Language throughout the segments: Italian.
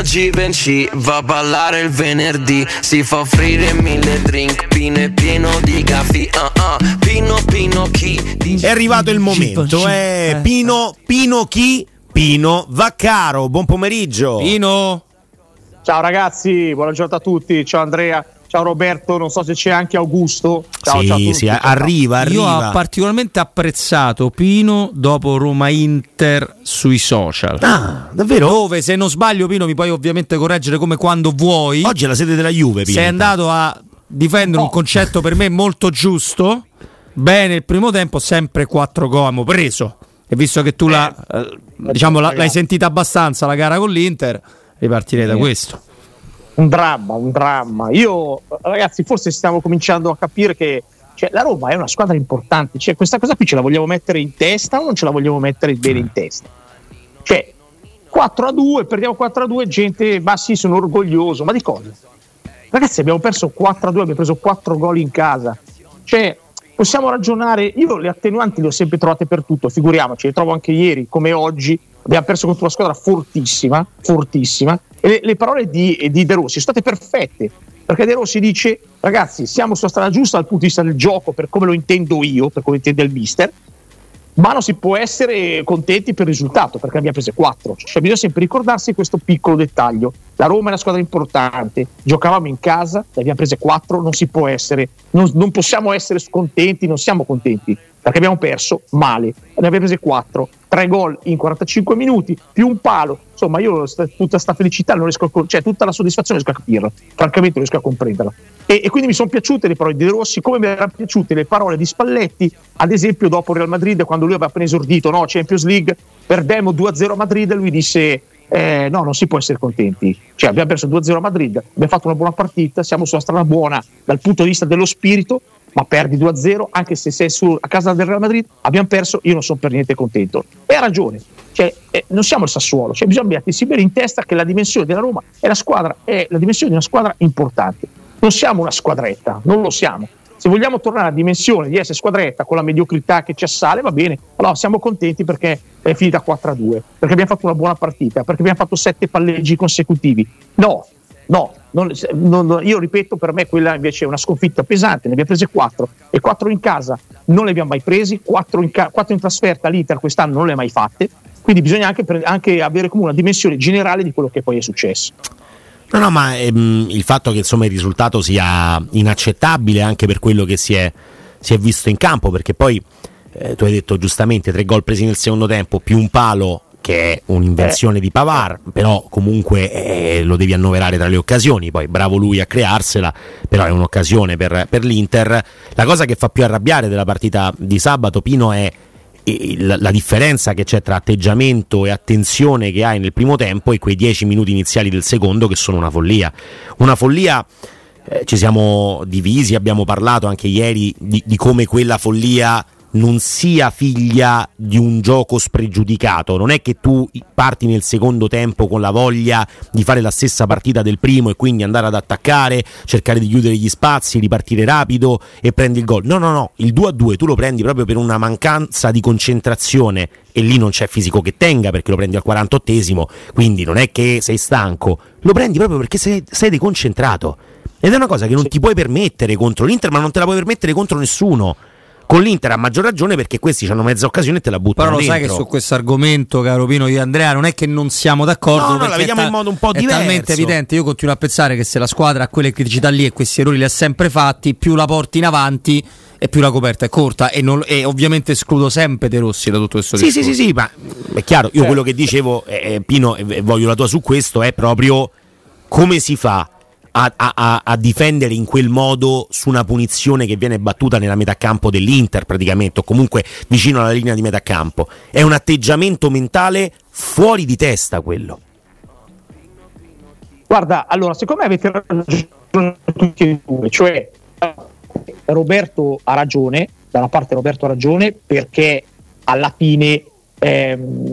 Pino Givenchy va a ballare il venerdì. Si fa offrire mille drink Pino è pieno di gaffi. Uh, uh. Pino, Pino chi È arrivato il momento eh. Pino, Pino chi? Pino Vaccaro, buon pomeriggio. Pino. Ciao ragazzi, buona giornata a tutti, ciao Andrea Ciao Roberto, non so se c'è anche Augusto. Ciao, sì, ciao a tutti. sì, arriva, arriva. Io ho particolarmente apprezzato Pino dopo Roma Inter sui social. Ah, davvero? Dove, se non sbaglio, Pino, mi puoi ovviamente correggere come quando vuoi. Oggi è la sede della Juve, Pino. Sei andato a difendere No. un concetto per me molto giusto. Bene, il primo tempo sempre 4 gol abbiamo preso. E visto che tu la, eh, diciamo, la- l'hai sentita abbastanza la gara con l'Inter, ripartirei da questo. Un dramma, un dramma. Io, ragazzi, forse stiamo cominciando a capire che cioè, la Roma è una squadra importante. Cioè, questa cosa qui ce la vogliamo mettere in testa o non ce la vogliamo mettere bene in testa? Cioè, 4 a 2, perdiamo 4 a 2, gente, ma sì, sono orgoglioso. Ma di cosa? Ragazzi, abbiamo perso 4 a 2, abbiamo preso 4 gol in casa. Cioè, possiamo ragionare. Io le attenuanti le ho sempre trovate per tutto, figuriamoci, le trovo anche ieri, come oggi. Abbiamo perso contro una squadra fortissima, fortissima. E le, le parole di, di De Rossi sono state perfette. Perché De Rossi dice: ragazzi, siamo sulla strada giusta dal punto di vista del gioco, per come lo intendo io, per come intende il mister ma non si può essere contenti per il risultato perché abbiamo preso 4. Cioè, bisogna sempre ricordarsi questo piccolo dettaglio. La Roma è una squadra importante, giocavamo in casa, ne abbiamo prese 4, non si può essere, non, non possiamo essere contenti, non siamo contenti perché abbiamo perso male. Ne abbiamo prese 4, 3 gol in 45 minuti, più un palo. Insomma, io sta- tutta questa felicità non riesco a, cioè tutta la soddisfazione non riesco a capirla, francamente non riesco a comprenderla. E, e quindi mi sono piaciute le parole di De Rossi, come mi erano piaciute le parole di Spalletti, ad esempio dopo Real Madrid, quando lui aveva appena esordito, no, Champions League, perdemmo 2-0 a Madrid, lui disse eh, no, non si può essere contenti. Cioè, abbiamo perso 2-0 a Madrid, abbiamo fatto una buona partita, siamo sulla strada buona dal punto di vista dello spirito, ma perdi 2-0, anche se sei su, a casa del Real Madrid, abbiamo perso, io non sono per niente contento. E ha ragione, cioè, eh, non siamo il Sassuolo, cioè, bisogna mettersi bene in testa che la dimensione della Roma è la, squadra, è la dimensione di una squadra importante. Non siamo una squadretta, non lo siamo. Se vogliamo tornare alla dimensione di essere squadretta con la mediocrità che ci assale, va bene. Allora siamo contenti perché è finita 4-2, perché abbiamo fatto una buona partita, perché abbiamo fatto sette palleggi consecutivi. No, no, non- non- io ripeto, per me quella invece è una sconfitta pesante, ne abbiamo prese 4 e 4 in casa non le abbiamo mai presi, 4 in, ca- in trasferta l'Inter quest'anno non le ha mai fatte, quindi bisogna anche, pre- anche avere come una dimensione generale di quello che poi è successo. No, no, ma ehm, il fatto che insomma il risultato sia inaccettabile anche per quello che si è, si è visto in campo, perché poi eh, tu hai detto giustamente tre gol presi nel secondo tempo più un palo che è un'invenzione di Pavar, però comunque eh, lo devi annoverare tra le occasioni, poi bravo lui a crearsela, però è un'occasione per, per l'Inter. La cosa che fa più arrabbiare della partita di sabato, Pino, è il- la differenza che c'è tra atteggiamento e attenzione che hai nel primo tempo e quei dieci minuti iniziali del secondo che sono una follia. Una follia, eh, ci siamo divisi, abbiamo parlato anche ieri di, di come quella follia non sia figlia di un gioco spregiudicato, non è che tu parti nel secondo tempo con la voglia di fare la stessa partita del primo e quindi andare ad attaccare, cercare di chiudere gli spazi, ripartire rapido e prendi il gol. No, no, no, il 2 a 2 tu lo prendi proprio per una mancanza di concentrazione e lì non c'è fisico che tenga perché lo prendi al 48esimo, quindi non è che sei stanco, lo prendi proprio perché sei, sei deconcentrato. Ed è una cosa che non ti puoi permettere contro l'Inter, ma non te la puoi permettere contro nessuno. Con l'Inter a maggior ragione perché questi hanno mezza occasione e te la buttano Però lo sai che dentro. su questo argomento, caro Pino di Andrea, non è che non siamo d'accordo. No, no, la vediamo è in modo un po' è diverso. talmente evidente. Io continuo a pensare che se la squadra ha quelle criticità lì e questi errori li ha sempre fatti, più la porti in avanti e più la coperta è corta. E, non- e ovviamente escludo sempre De Rossi da tutto questo Sì, sì, discorso. sì, sì, ma è chiaro, io quello che dicevo, eh, eh, Pino, e e voglio la tua su questo, è proprio come si fa a, a- a- difendere in quel modo su una punizione che viene battuta nella metà campo dell'Inter praticamente, o comunque vicino alla linea di metà campo. È un atteggiamento mentale fuori di testa quello. Guarda, allora, secondo me avete ragione tutti e due, cioè Roberto ha ragione, da una parte Roberto ha ragione perché alla fine ehm,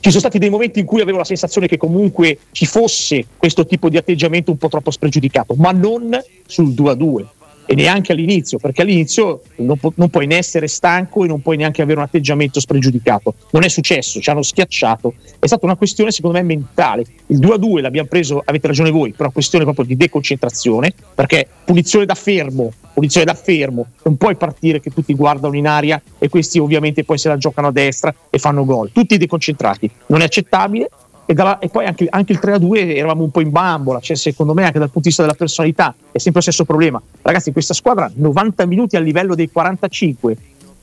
ci sono stati dei momenti in cui avevo la sensazione che comunque ci fosse questo tipo di atteggiamento un po' troppo spregiudicato, ma non sul 2 a 2. E neanche all'inizio, perché all'inizio non, pu- non, puoi né essere stanco e non puoi neanche avere un atteggiamento spregiudicato. Non è successo, ci hanno schiacciato. È stata una questione, secondo me, mentale. Il 2-2 l'abbiamo preso, avete ragione voi, però questione proprio di deconcentrazione, perché punizione da fermo, punizione da fermo, non puoi partire che tutti guardano in aria e questi ovviamente poi se la giocano a destra e fanno gol. Tutti deconcentrati. Non è accettabile e, dalla, e poi anche, anche, il 3-2 eravamo un po' in bambola, cioè secondo me anche dal punto di vista della personalità è sempre lo stesso problema. Ragazzi, questa squadra 90 minuti a livello dei 45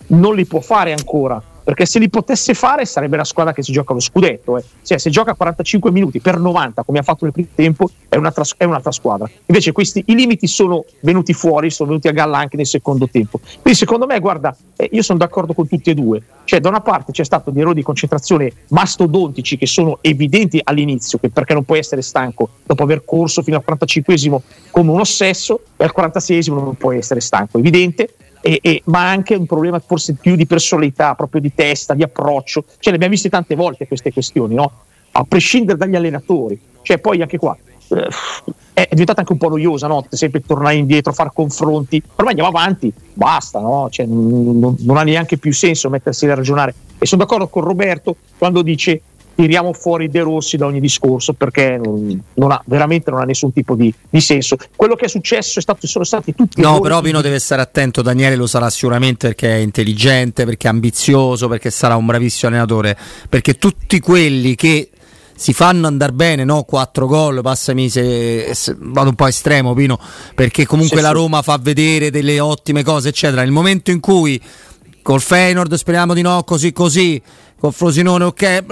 non li può fare ancora perché se li potesse fare sarebbe la squadra che si gioca lo scudetto. Eh. Cioè, se gioca 45 minuti per 90 come ha fatto nel primo tempo è un'altra, è un'altra squadra. Invece questi, i limiti sono venuti fuori, sono venuti a galla anche nel secondo tempo. Quindi secondo me, guarda, eh, io sono d'accordo con tutti e due. Cioè, da una parte c'è stato dei errori di concentrazione mastodontici che sono evidenti all'inizio, perché non puoi essere stanco dopo aver corso fino al 45esimo come un ossesso e al 46esimo non puoi essere stanco, evidente e, e, ma anche un problema forse più di personalità, proprio di testa, di approccio. Cioè, le abbiamo viste tante volte queste questioni, no? a prescindere dagli allenatori. Cioè, poi anche qua eh, è diventata anche un po' noiosa, no? sempre tornare indietro, fare confronti. Ormai andiamo avanti, basta, no? cioè, non, non ha neanche più senso mettersi a ragionare. E sono d'accordo con Roberto quando dice tiriamo fuori De Rossi da ogni discorso perché non, non ha, veramente non ha nessun tipo di, di, senso. Quello che è successo è stato, sono stati tutti. No, però Pino deve stare attento. Daniele lo sarà sicuramente perché è intelligente, perché è ambizioso, perché sarà un bravissimo allenatore. Perché tutti quelli che si fanno andare bene, no? 4 gol, passami se, se, vado un po' estremo, Pino, perché comunque sì, la Roma fa vedere delle ottime cose, eccetera. Nel momento in cui col Feynord speriamo di no, così così, con Frosinone ok, eh,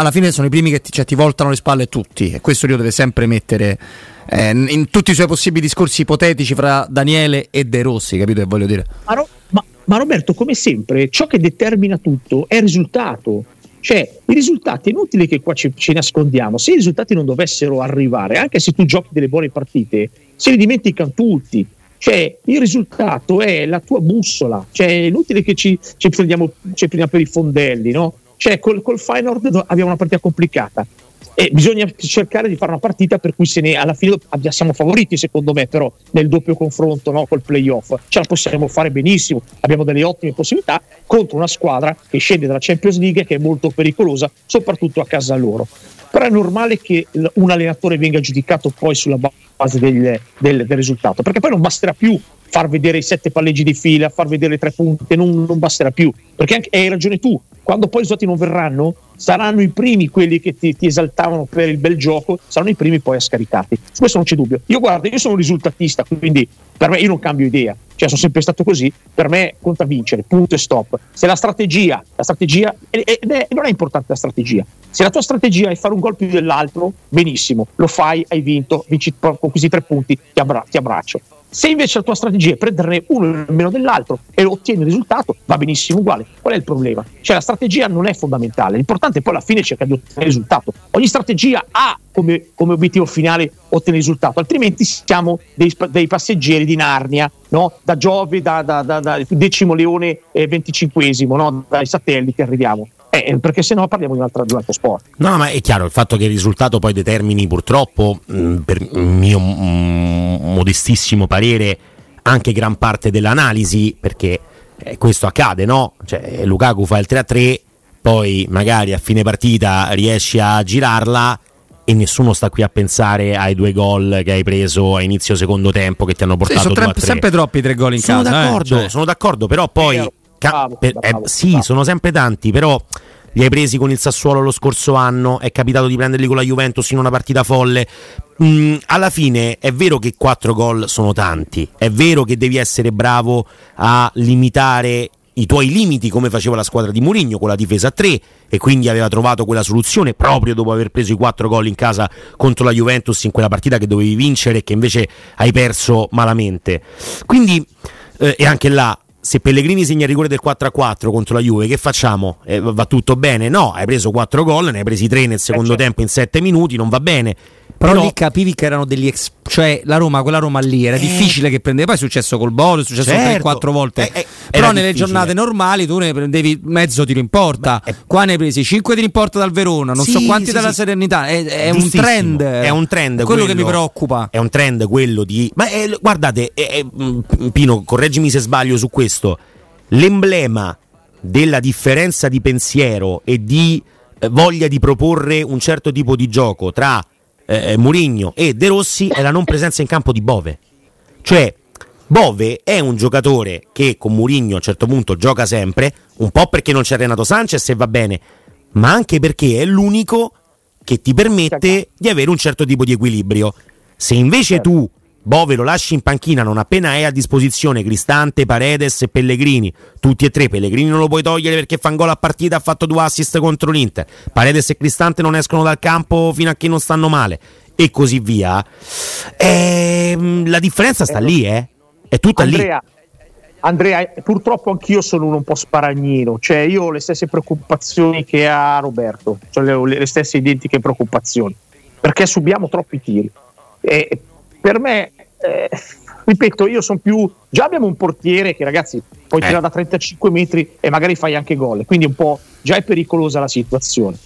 alla fine sono i primi che ti, cioè, ti, voltano le spalle tutti e questo Rio deve sempre mettere eh, in tutti i suoi possibili discorsi ipotetici fra Daniele e De Rossi, capito che voglio dire? Ma, Ro- ma, ma Roberto, come sempre, ciò che determina tutto è il risultato. Cioè, i risultati è inutile che qua ci, ci, nascondiamo. Se i risultati non dovessero arrivare, anche se tu giochi delle buone partite, se li dimenticano tutti. Cioè, il risultato è la tua bussola. Cioè, è inutile che ci, ci, prendiamo, ci prendiamo per i fondelli, no? Cioè, col, col Feyenoord abbiamo una partita complicata. E bisogna cercare di fare una partita per cui ne, alla fine siamo favoriti secondo me però nel doppio confronto no, col playoff ce la possiamo fare benissimo abbiamo delle ottime possibilità contro una squadra che scende dalla Champions League che è molto pericolosa soprattutto a casa loro però è normale che un allenatore venga giudicato poi sulla base del, del, del risultato perché poi non basterà più far vedere i sette palleggi di fila, far vedere tre punte, non, non basterà più. Perché anche, hai ragione tu, quando poi i risultati non verranno, saranno i primi quelli che ti, ti, esaltavano per il bel gioco, saranno i primi poi a scaricarti. Su questo non c'è dubbio. Io guardo, io sono un risultatista, quindi per me io non cambio idea. Cioè, sono sempre stato così, per me conta vincere, punto e stop. Se la strategia, la strategia, ed è, non è importante la strategia, se la tua strategia è fare un gol più dell'altro, benissimo, lo fai, hai vinto, vinci con questi tre punti, ti, abbra- ti abbraccio. Se invece la tua strategia è prenderne uno meno dell'altro e ottieni il risultato, va benissimo uguale. Qual è il problema? Cioè la strategia non è fondamentale, l'importante è poi alla fine cercare di ottenere il risultato. Ogni strategia ha come, come obiettivo finale ottenere il risultato, altrimenti siamo dei, dei passeggeri di Narnia, no? da Giove, da, da, da, da decimo leone eh, venticinquesimo, no? dai satelliti arriviamo. Eh, perché se no parliamo di un, altro, di un altro sport. No, ma è chiaro il fatto che il risultato poi determini purtroppo, mh, mm, per mio mh, mm, modestissimo parere, anche gran parte dell'analisi, perché eh, questo accade, no? Cioè, Lukaku fa il 3-3, poi magari a fine partita riesci a girarla e nessuno sta qui a pensare ai due gol che hai preso a inizio secondo tempo che ti hanno portato sì, sono tre, sempre troppi tre gol in sono casa. Eh, d'accordo, eh, cioè. sono d'accordo, però poi Ca- bravo, per, bravo, eh, sì, bravo. sono sempre tanti, però li hai presi con il Sassuolo lo scorso anno, è capitato di prenderli con la Juventus in una partita folle. Mm, alla fine è vero che 4 gol sono tanti, è vero che devi essere bravo a limitare i tuoi limiti come faceva la squadra di Mourinho con la difesa a 3 e quindi aveva trovato quella soluzione proprio dopo aver preso i 4 gol in casa contro la Juventus in quella partita che dovevi vincere e che invece hai perso malamente. Quindi eh, e anche là se Pellegrini segna il rigore del 4-4 contro la Juve, che facciamo? Eh, va tutto bene? No, hai preso 4 gol, ne hai presi 3 nel secondo eh certo. tempo in 7 minuti, non va bene. Però, lì capivi che erano degli ex, cioè la Roma, quella Roma lì era Eh. difficile che prendeva. Poi è successo col Bodo, è successo Certo. 3-4 volte. Eh, eh, Però nelle difficile. giornate normali tu ne prendevi mezzo tiro in porta. Beh, eh. Qua ne hai presi 5 tiri in porta dal Verona, non so Sì, quanti sì, dalla sì. Serenità. È, è un trend. È un trend quello, che mi quello. preoccupa. È un trend quello di. Ma è- guardate, è- è- mh, Pino, correggimi se sbaglio su questo. L'emblema della differenza di pensiero e di eh, voglia di proporre un certo tipo di gioco tra eh, Murigno e De Rossi è la non presenza in campo di Bove. Cioè, Bove è un giocatore che con Murigno a un certo punto gioca sempre, un po' perché non c'è Renato Sanchez e va bene, ma anche perché è l'unico che ti permette di avere un certo tipo di equilibrio. Se invece tu Bove lo lasci in panchina non appena è a disposizione Cristante, Paredes e Pellegrini, tutti e tre, Pellegrini non lo puoi togliere perché fa un gol a partita, ha fatto due assist contro l'Inter, Paredes e Cristante non escono dal campo fino a che non stanno male e così via. Ehm, la differenza sta lì, eh? È tutta lì. Andrea, Andrea, purtroppo anch'io sono uno un po' sparagnino, cioè io ho le stesse preoccupazioni che ha Roberto, cioè le, le stesse identiche preoccupazioni, perché subiamo troppi tiri. E per me, eh, ripeto, io sono più... Già abbiamo un portiere che ragazzi puoi Eh. tirare da 35 metri e magari fai anche gol, quindi un po' già è pericolosa la situazione.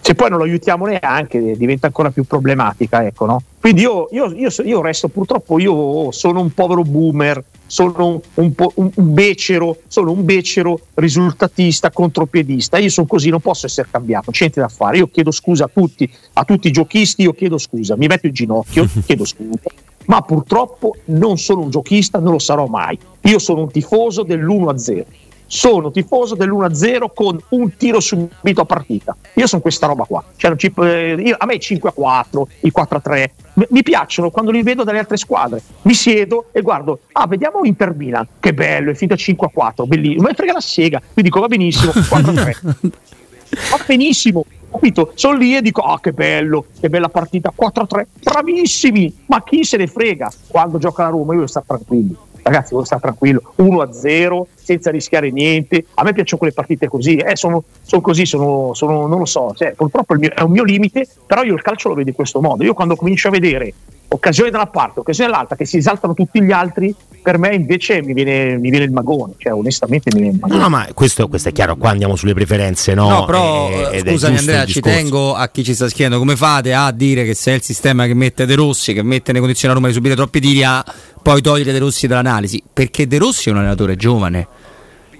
Se poi non lo aiutiamo neanche diventa ancora più problematica, ecco, no? Quindi io, io- io io resto, purtroppo io sono un povero boomer, sono un, un po' un, un becero, sono un becero risultatista, contropiedista. Io sono così, non posso essere cambiato, c'è niente da fare. Io chiedo scusa a tutti, a tutti i giochisti, io chiedo scusa, mi metto in ginocchio, chiedo scusa. Ma purtroppo non sono un giochista, non lo sarò mai. Io sono un tifoso dell'1-0. Sono tifoso dell'1-0 con un tiro subito a partita. Io sono questa roba qua. Cioè, eh, io- a me i 5-4, i 4-3 mi- piacciono quando li vedo dalle altre squadre. Mi siedo e guardo, ah, vediamo Inter Milan. Che bello, è finita 5-4, bellissimo. Mi frega la sega. Mi dico, va benissimo, 4-3. Va benissimo, capito? Sono lì e dico: Ah, che bello, che bella partita 4-3, bravissimi! Ma chi se ne frega quando gioca la Roma? Io devo stare tranquillo. Ragazzi, devo stare tranquillo 1-0 senza rischiare niente. A me piacciono quelle partite così, eh, sono, sono così, sono, sono- non lo so. Cioè, purtroppo mio- è un mio limite, però io il calcio lo vedo in questo modo. Io quando comincio a vedere occasione da una parte, occasione dall'altra, che si esaltano tutti gli altri, per me invece mi viene, mi viene il magone. Cioè, onestamente mi viene il magone. No, ma questo, questo è chiaro, qua andiamo sulle preferenze, no? No, però Eh, eh, scusami Andrea, ci tengo a chi ci sta scrivendo come fate a dire che se è il sistema che mette De Rossi, che mette nelle condizioni a Roma di subire troppi tiri, a poi togliere De Rossi dall'analisi, perché De Rossi è un allenatore giovane,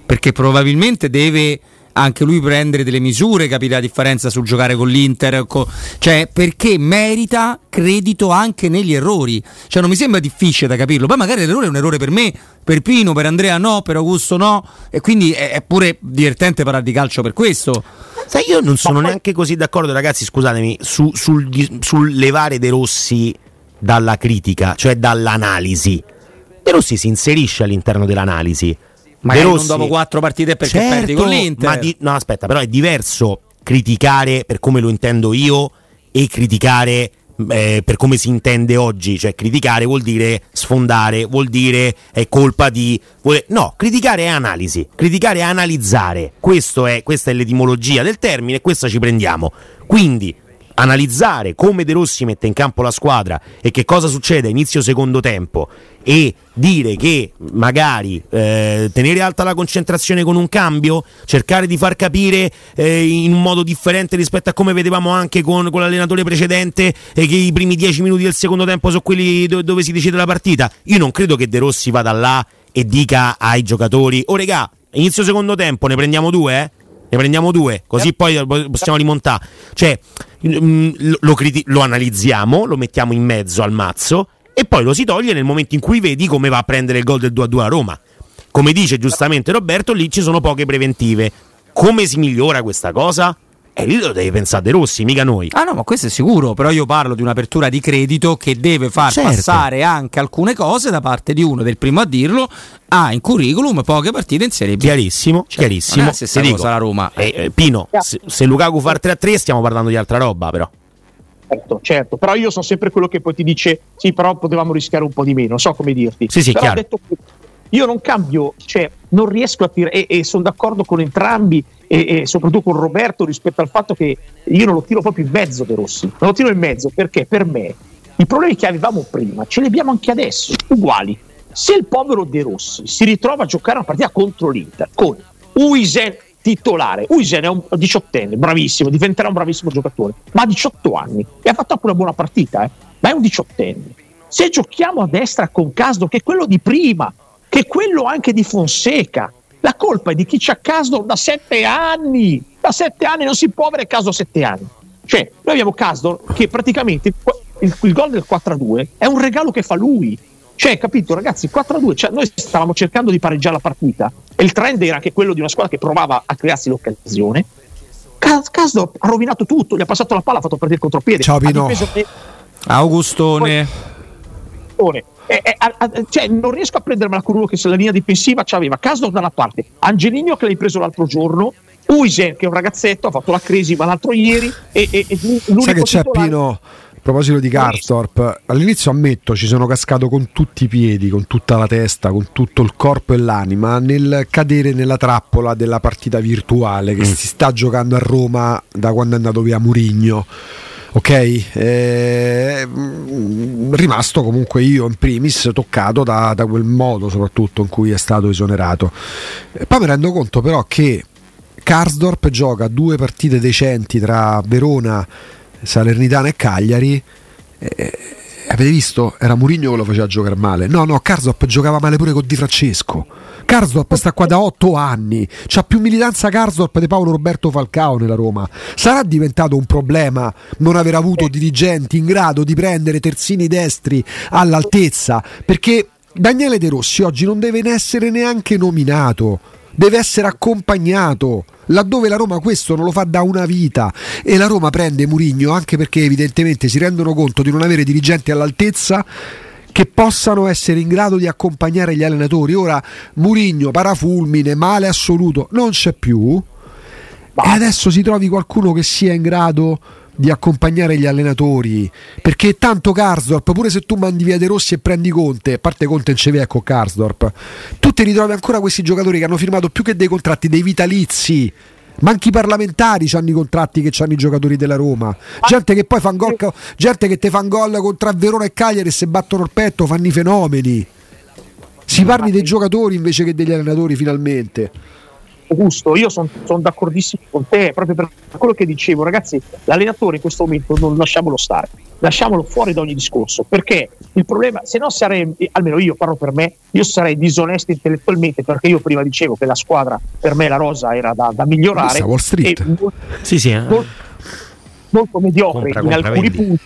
perché probabilmente deve anche lui prendere delle misure, capire la differenza sul giocare con l'Inter, co- cioè perché merita credito anche negli errori, cioè non mi sembra difficile da capirlo, poi magari l'errore è un errore per me, per Pino, per Andrea no, per Augusto no, e quindi è, è pure divertente parlare di calcio per questo. Sai, io non sono poi- neanche così d'accordo, ragazzi. Scusatemi, su- sul, sul levare De Rossi dalla critica, cioè dall'analisi. De Rossi si inserisce all'interno dell'analisi. Magari non Rossi- dopo quattro partite perché Certo, perdi con l'Inter. Ma di- no, aspetta, però è diverso criticare per come lo intendo io e criticare eh, per come si intende oggi. Cioè, criticare vuol dire sfondare, vuol dire è colpa di. vuole- No, criticare è analisi, criticare è analizzare. Questo è, questa è l'etimologia del termine questa ci prendiamo. Quindi. Analizzare come De Rossi mette in campo la squadra e che cosa succede a inizio secondo tempo e dire che magari eh, tenere alta la concentrazione con un cambio, cercare di far capire eh, in un modo differente rispetto a come vedevamo anche con, con l'allenatore precedente e che i primi dieci minuti del secondo tempo sono quelli do- dove si decide la partita. Io non credo che De Rossi vada là e dica ai giocatori: Oh, regà, inizio secondo tempo ne prendiamo due, eh? Ne prendiamo due, così poi possiamo rimontare. Cioè, mm, lo, lo criti- lo analizziamo, lo mettiamo in mezzo al mazzo e poi lo si toglie nel momento in cui vedi come va a prendere il gol del 2-2 a Roma. Come dice giustamente Roberto, lì ci sono poche preventive. Come si migliora questa cosa? E lì lo devi pensare De Rossi, mica noi. Ah no, ma questo è sicuro, però io parlo di un'apertura di credito che deve far Certo. passare anche alcune cose da parte di uno del primo a dirlo, ha in curriculum poche partite in Serie B. Chiarissimo, Cioè, chiarissimo. non è la stessa cosa la Roma. eh, eh, Pino, se, se Lukaku fa il 3-3 stiamo parlando di altra roba però. Certo, certo, però io sono sempre quello che poi ti dice sì, però potevamo rischiare un po' di meno, so come dirti. Sì, sì, però chiaro. detto, io non cambio, cioè non riesco a tirare, e, e sono d'accordo con entrambi, e, e, soprattutto con Roberto rispetto al fatto che io non lo tiro proprio in mezzo De Rossi, non lo tiro in mezzo perché per me i problemi che avevamo prima ce li abbiamo anche adesso, uguali. Se il povero De Rossi si ritrova a giocare una partita contro l'Inter con Uisen titolare, Uisen è un diciottenne, bravissimo, diventerà un bravissimo giocatore, ma ha 18 anni e ha fatto anche una buona partita, eh? ma è un diciottenne. Se giochiamo a destra con Casdo, che è quello di prima, che è quello anche di Fonseca, la colpa è di chi c'ha Casdo da sette anni. Da sette anni non si può avere Casdo a sette anni. Cioè, noi abbiamo Casdo che praticamente il, il gol del 4-2 è un regalo che fa lui. Cioè, capito, ragazzi, 4-2, cioè, noi stavamo cercando di pareggiare la partita e il trend era anche quello di una squadra che provava a crearsi l'occasione. Casdo ha rovinato tutto, gli ha passato la palla, ha fatto perdere il contropiede. Ciao Pino. Augustone. Poi, eh, eh, eh, cioè, non riesco a prendermela con uno che se la linea difensiva c'aveva Casdo da una parte, Angelino che l'hai preso l'altro giorno, Uisen che è un ragazzetto, ha fatto la crisi ma l'altro ieri e, e, e Sai che c'è. Pino? A proposito di Karstorp, all'inizio ammetto ci sono cascato con tutti i piedi, con tutta la testa, con tutto il corpo e l'anima nel cadere nella trappola della partita virtuale che mm. si sta giocando a Roma da quando è andato via Murigno ok? Eh, rimasto comunque io in primis toccato da, da, quel modo soprattutto in cui è stato esonerato. E poi mi rendo conto però che Karsdorp gioca due partite decenti tra Verona, Salernitana e Cagliari. Eh, avete visto? Era Murigno che lo faceva giocare male. No, no, Karsdorp giocava male pure con Di Francesco. Karsdorp sta qua da otto anni, c'ha più militanza Karsdorp di Paolo Roberto Falcao nella Roma. Sarà diventato un problema non aver avuto dirigenti in grado di prendere terzini destri all'altezza? Perché Daniele De Rossi oggi non deve essere neanche nominato, deve essere accompagnato laddove la Roma questo non lo fa da una vita e la Roma prende Murigno anche perché evidentemente si rendono conto di non avere dirigenti all'altezza che possano essere in grado di accompagnare gli allenatori. Ora Murigno, parafulmine, male assoluto, non c'è più. E adesso si trovi qualcuno che sia in grado di accompagnare gli allenatori perché tanto Karsdorp pure se tu mandi via De Rossi e prendi Conte a parte Conte ce l'è con Karsdorp tu ti ritrovi ancora questi giocatori che hanno firmato più che dei contratti dei vitalizi ma anche i parlamentari hanno i contratti che hanno i giocatori della Roma. Gente che poi fa gol, gente che te fa gol contro Verona e Cagliari e se battono il petto fanno i fenomeni. Si parli dei giocatori invece che degli allenatori finalmente. Augusto, io sono son d'accordissimo con te proprio per quello che dicevo, ragazzi, l'allenatore in questo momento non lasciamolo stare, lasciamolo fuori da ogni discorso, perché il problema, se no sarei, almeno io parlo per me, io sarei disonesto intellettualmente perché io prima dicevo che la squadra, per me la rosa era da, da migliorare. Wall Street. Molto, sì, sì, eh. molto, molto mediocre compra, in compra, alcuni vendi. punti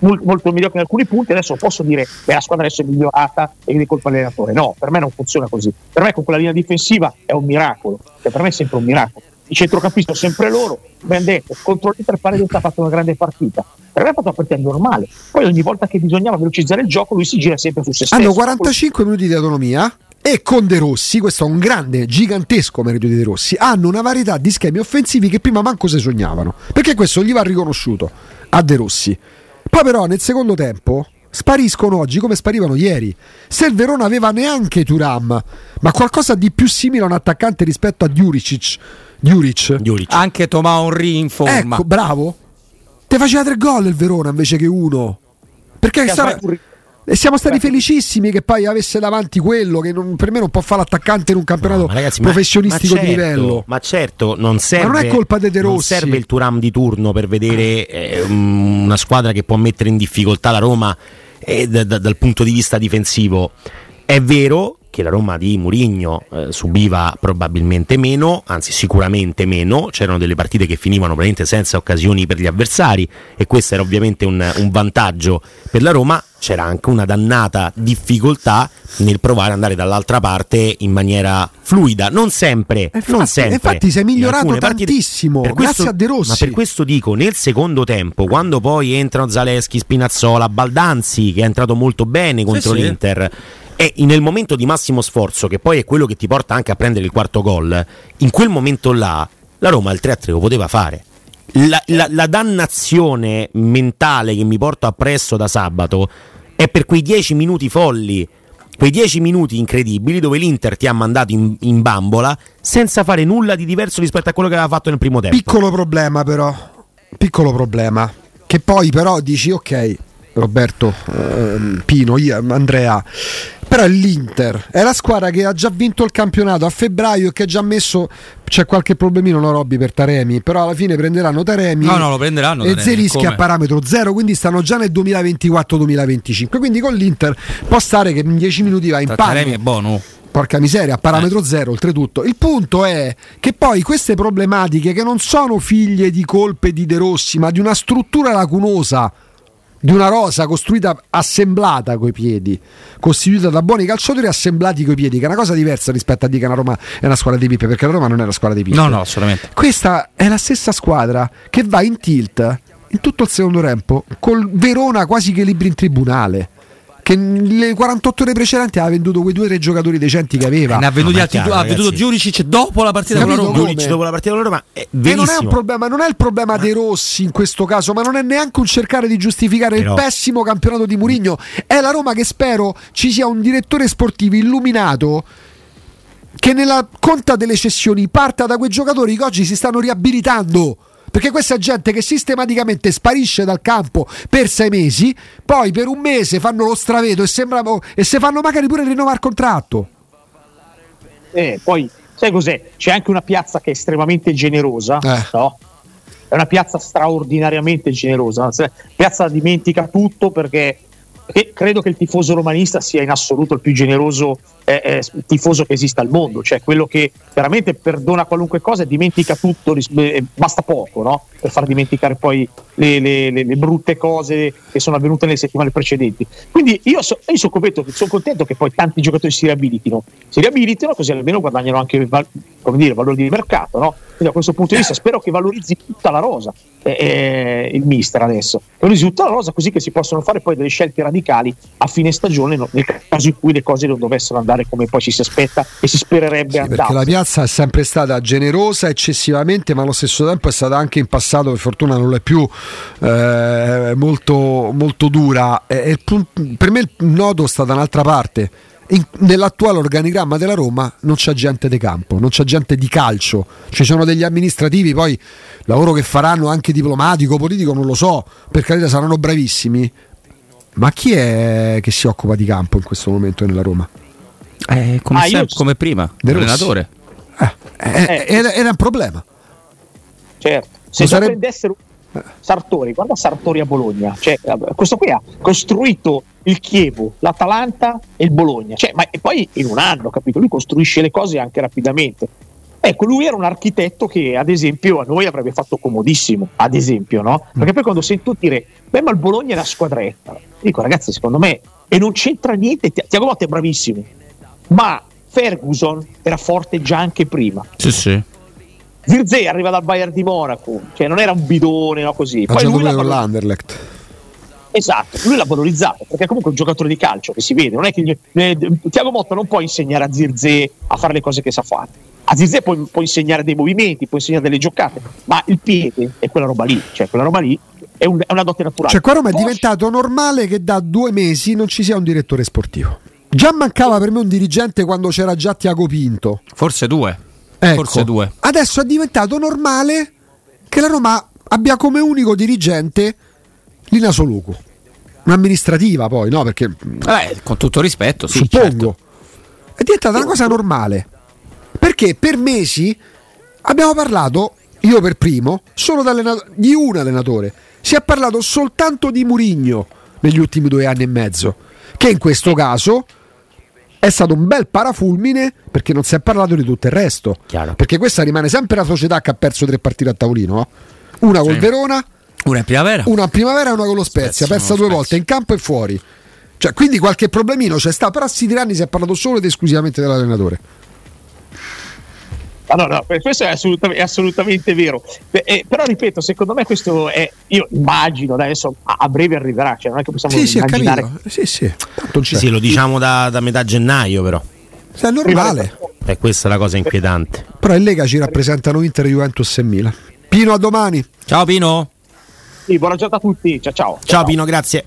molto migliore in alcuni punti. Adesso posso dire che la squadra adesso è migliorata e è colpa dell'allenatore. No, per me non funziona così. Per me con quella linea difensiva è un miracolo. Cioè, per me è sempre un miracolo. I centrocampisti sono sempre loro, ben detto, contro l'Inter Paredes ha fatto una grande partita. Per me ha fatto una partita normale. Poi ogni volta che bisognava velocizzare il gioco, lui si gira sempre su se stesso. Hanno 45 minuti di autonomia e con De Rossi, questo è un grande, gigantesco merito di De Rossi, hanno una varietà di schemi offensivi che prima manco si sognavano. Perché questo gli va riconosciuto a De Rossi. Poi però nel secondo tempo spariscono oggi come sparivano ieri. Se il Verona aveva neanche Turam, ma qualcosa di più simile a un attaccante rispetto a Djuricic. Djuric. Djuric. Anche Tomao Henry in forma. Ecco, bravo. Te faceva tre gol il Verona invece che uno. Perché stava... E siamo stati felicissimi che poi avesse davanti quello che non, per me non può fare l'attaccante in un campionato no, ragazzi, professionistico ma, ma certo, di livello. Ma certo, non serve, ma non è colpa di De Rossi. Non serve il Turam di turno per vedere eh, una squadra che può mettere in difficoltà la Roma eh, da, da, dal punto di vista difensivo. È vero che la Roma di Murigno eh, subiva probabilmente meno, anzi sicuramente meno, c'erano delle partite che finivano praticamente senza occasioni per gli avversari e questo era ovviamente un, un vantaggio per la Roma, c'era anche una dannata difficoltà nel provare ad andare dall'altra parte in maniera fluida, non sempre, infatti, non sempre. Infatti sei migliorato tantissimo, per questo, grazie a De Rossi. Ma per questo dico, nel secondo tempo, quando poi entrano Zaleschi, Spinazzola, Baldanzi, che è entrato molto bene contro sì, l'Inter, sì e nel momento di massimo sforzo, che poi è quello che ti porta anche a prendere il quarto gol, in quel momento là la Roma il 3-3 lo poteva fare. La, la, la, dannazione mentale che mi porto appresso da sabato è per quei dieci minuti folli quei 10 minuti incredibili dove l'Inter ti ha mandato in, in, bambola senza fare nulla di diverso rispetto a quello che aveva fatto nel primo tempo. Piccolo problema però, piccolo problema, che poi però dici ok, Roberto, eh, Pino, io, Andrea. Però è l'Inter, è la squadra che ha già vinto il campionato a febbraio e che ha già messo. C'è qualche problemino, no, Robby, per Taremi. Però alla fine prenderanno Taremi. No, no, lo prenderanno. E Zelischi a parametro zero, quindi stanno già nel 2024-2025. Quindi con l'Inter può stare che in 10 minuti va in panno. Taremi è buono porca miseria, a parametro eh. zero oltretutto. Il punto è che poi queste problematiche che non sono figlie di colpe di De Rossi, ma di una struttura lacunosa di una rosa costruita assemblata coi piedi, costituita da buoni calciatori assemblati coi piedi, che è una cosa diversa rispetto a dire che una Roma è una squadra di pippe, perché la Roma non è una squadra di pippe. No, no, assolutamente. Questa è la stessa squadra che va in tilt in tutto il secondo tempo, col Verona quasi che libri in tribunale che le 48 ore precedenti aveva venduto quei due o tre giocatori decenti che aveva. Ne ha venduti altri due, ha venduto Giuricic dopo la partita con la Roma. Giuricic dopo la partita con la Roma. È e non è un problema, non è il problema ma... dei Rossi in questo caso, ma non è neanche un cercare di giustificare Però... il pessimo campionato di Murigno. È la Roma che spero ci sia un direttore sportivo illuminato che nella conta delle cessioni parta da quei giocatori che oggi si stanno riabilitando perché questa gente che sistematicamente sparisce dal campo per sei mesi, poi per un mese fanno lo straveto e, sembrano, e se fanno magari pure rinnovare il contratto. Eh, poi sai cos'è? C'è anche una piazza che è estremamente generosa, eh. no? È una piazza straordinariamente generosa. Piazza dimentica tutto perché perché credo che il tifoso romanista sia in assoluto il più generoso eh, eh, tifoso che esista al mondo, cioè quello che veramente perdona qualunque cosa e dimentica tutto, eh, basta poco no? per far dimenticare poi le, le, le, le, brutte cose che sono avvenute nelle settimane precedenti. Quindi io, so, io sono, contento, sono, contento, che poi tanti giocatori si riabilitino, si riabilitino così almeno guadagnano anche dire, valori di mercato. No? Quindi da questo punto di vista spero che valorizzi tutta la rosa eh, eh, il mister adesso, valorizzi tutta la rosa così che si possono fare poi delle scelte radicali a fine stagione nel caso in cui le cose non dovessero andare come poi ci si aspetta e si spererebbe sì, Perché la piazza è sempre stata generosa eccessivamente, ma allo stesso tempo è stata anche in passato, per fortuna non è più eh, molto, molto dura. E, per me il nodo sta da un'altra parte in, nell'attuale organigramma della Roma non c'è gente di campo, non c'è gente di calcio, ci sono degli amministrativi, poi lavoro che faranno anche diplomatico, politico, non lo so, per carità saranno bravissimi, ma chi è che si occupa di campo in questo momento nella Roma? Eh, come, ah, sempre, come prima, l'allenatore. Eh, eh, eh, era, un problema. Certo, se sarebbe... prendessero Sartori, guarda Sartori a Bologna, cioè, questo qui ha costruito il Chievo, l'Atalanta e il Bologna, cioè, ma, e poi in un anno, capito? Lui costruisce le cose anche rapidamente. Ecco, lui era un architetto che ad esempio a noi avrebbe fatto comodissimo, ad esempio, no? Perché poi quando sento dire, beh ma il Bologna è una squadretta, dico ragazzi secondo me, e non c'entra niente, Tiago Motta è bravissimo, ma Ferguson era forte già anche prima. Sì, sì. Zirze arriva dal Bayern di Monaco, cioè non era un bidone no, così. Poi lui l'ha l'Anderlecht. Esatto, lui l'ha valorizzato perché è comunque un giocatore di calcio che si vede. Non è che gli, eh, Tiago Motta non può insegnare a Zirze a fare le cose che sa fare. A Zirze può, può, insegnare dei movimenti, può insegnare delle giocate, ma il piede è quella roba lì, cioè quella roba lì è, un, è una dote naturale. Cioè, qua Roma è diventato normale che da due mesi non ci sia un direttore sportivo. Già mancava per me un dirigente quando c'era già Tiago Pinto. Forse due. Ecco, Forse due. Adesso è diventato normale che la Roma abbia come unico dirigente Lina Soluku. Un'amministrativa poi, no? Perché... Vabbè, con tutto rispetto, sì, suppongo. Certo. È diventata una cosa normale. Perché per mesi abbiamo parlato, io per primo, solo di un allenatore. Si è parlato soltanto di Murigno negli ultimi due anni e mezzo. Che in questo caso è stato un bel parafulmine perché non si è parlato di tutto il resto. Chiaro. Perché questa rimane sempre la società che ha perso tre partite a tavolino. Una col sì. Verona, una in primavera, una in primavera e una con lo Spezia. Spezia persa due Spezia. volte in campo e fuori. Cioè, quindi qualche problemino c'è stato, però a Sidirani si è parlato solo ed esclusivamente dell'allenatore. No, no, questo è assolutamente, è assolutamente vero. Eh, però ripeto, secondo me questo è. Io immagino, adesso a, breve arriverà, cioè non è che possiamo sì, immaginare. Sì, sì, sì, sì, lo diciamo da, da metà gennaio, però. È normale. E questa è la cosa inquietante. Però in Lega ci rappresentano Inter, Juventus e Milan. Pino, a domani. Ciao Pino. Sì, buona giornata a tutti. Ciao ciao. Ciao, ciao. Pino, grazie.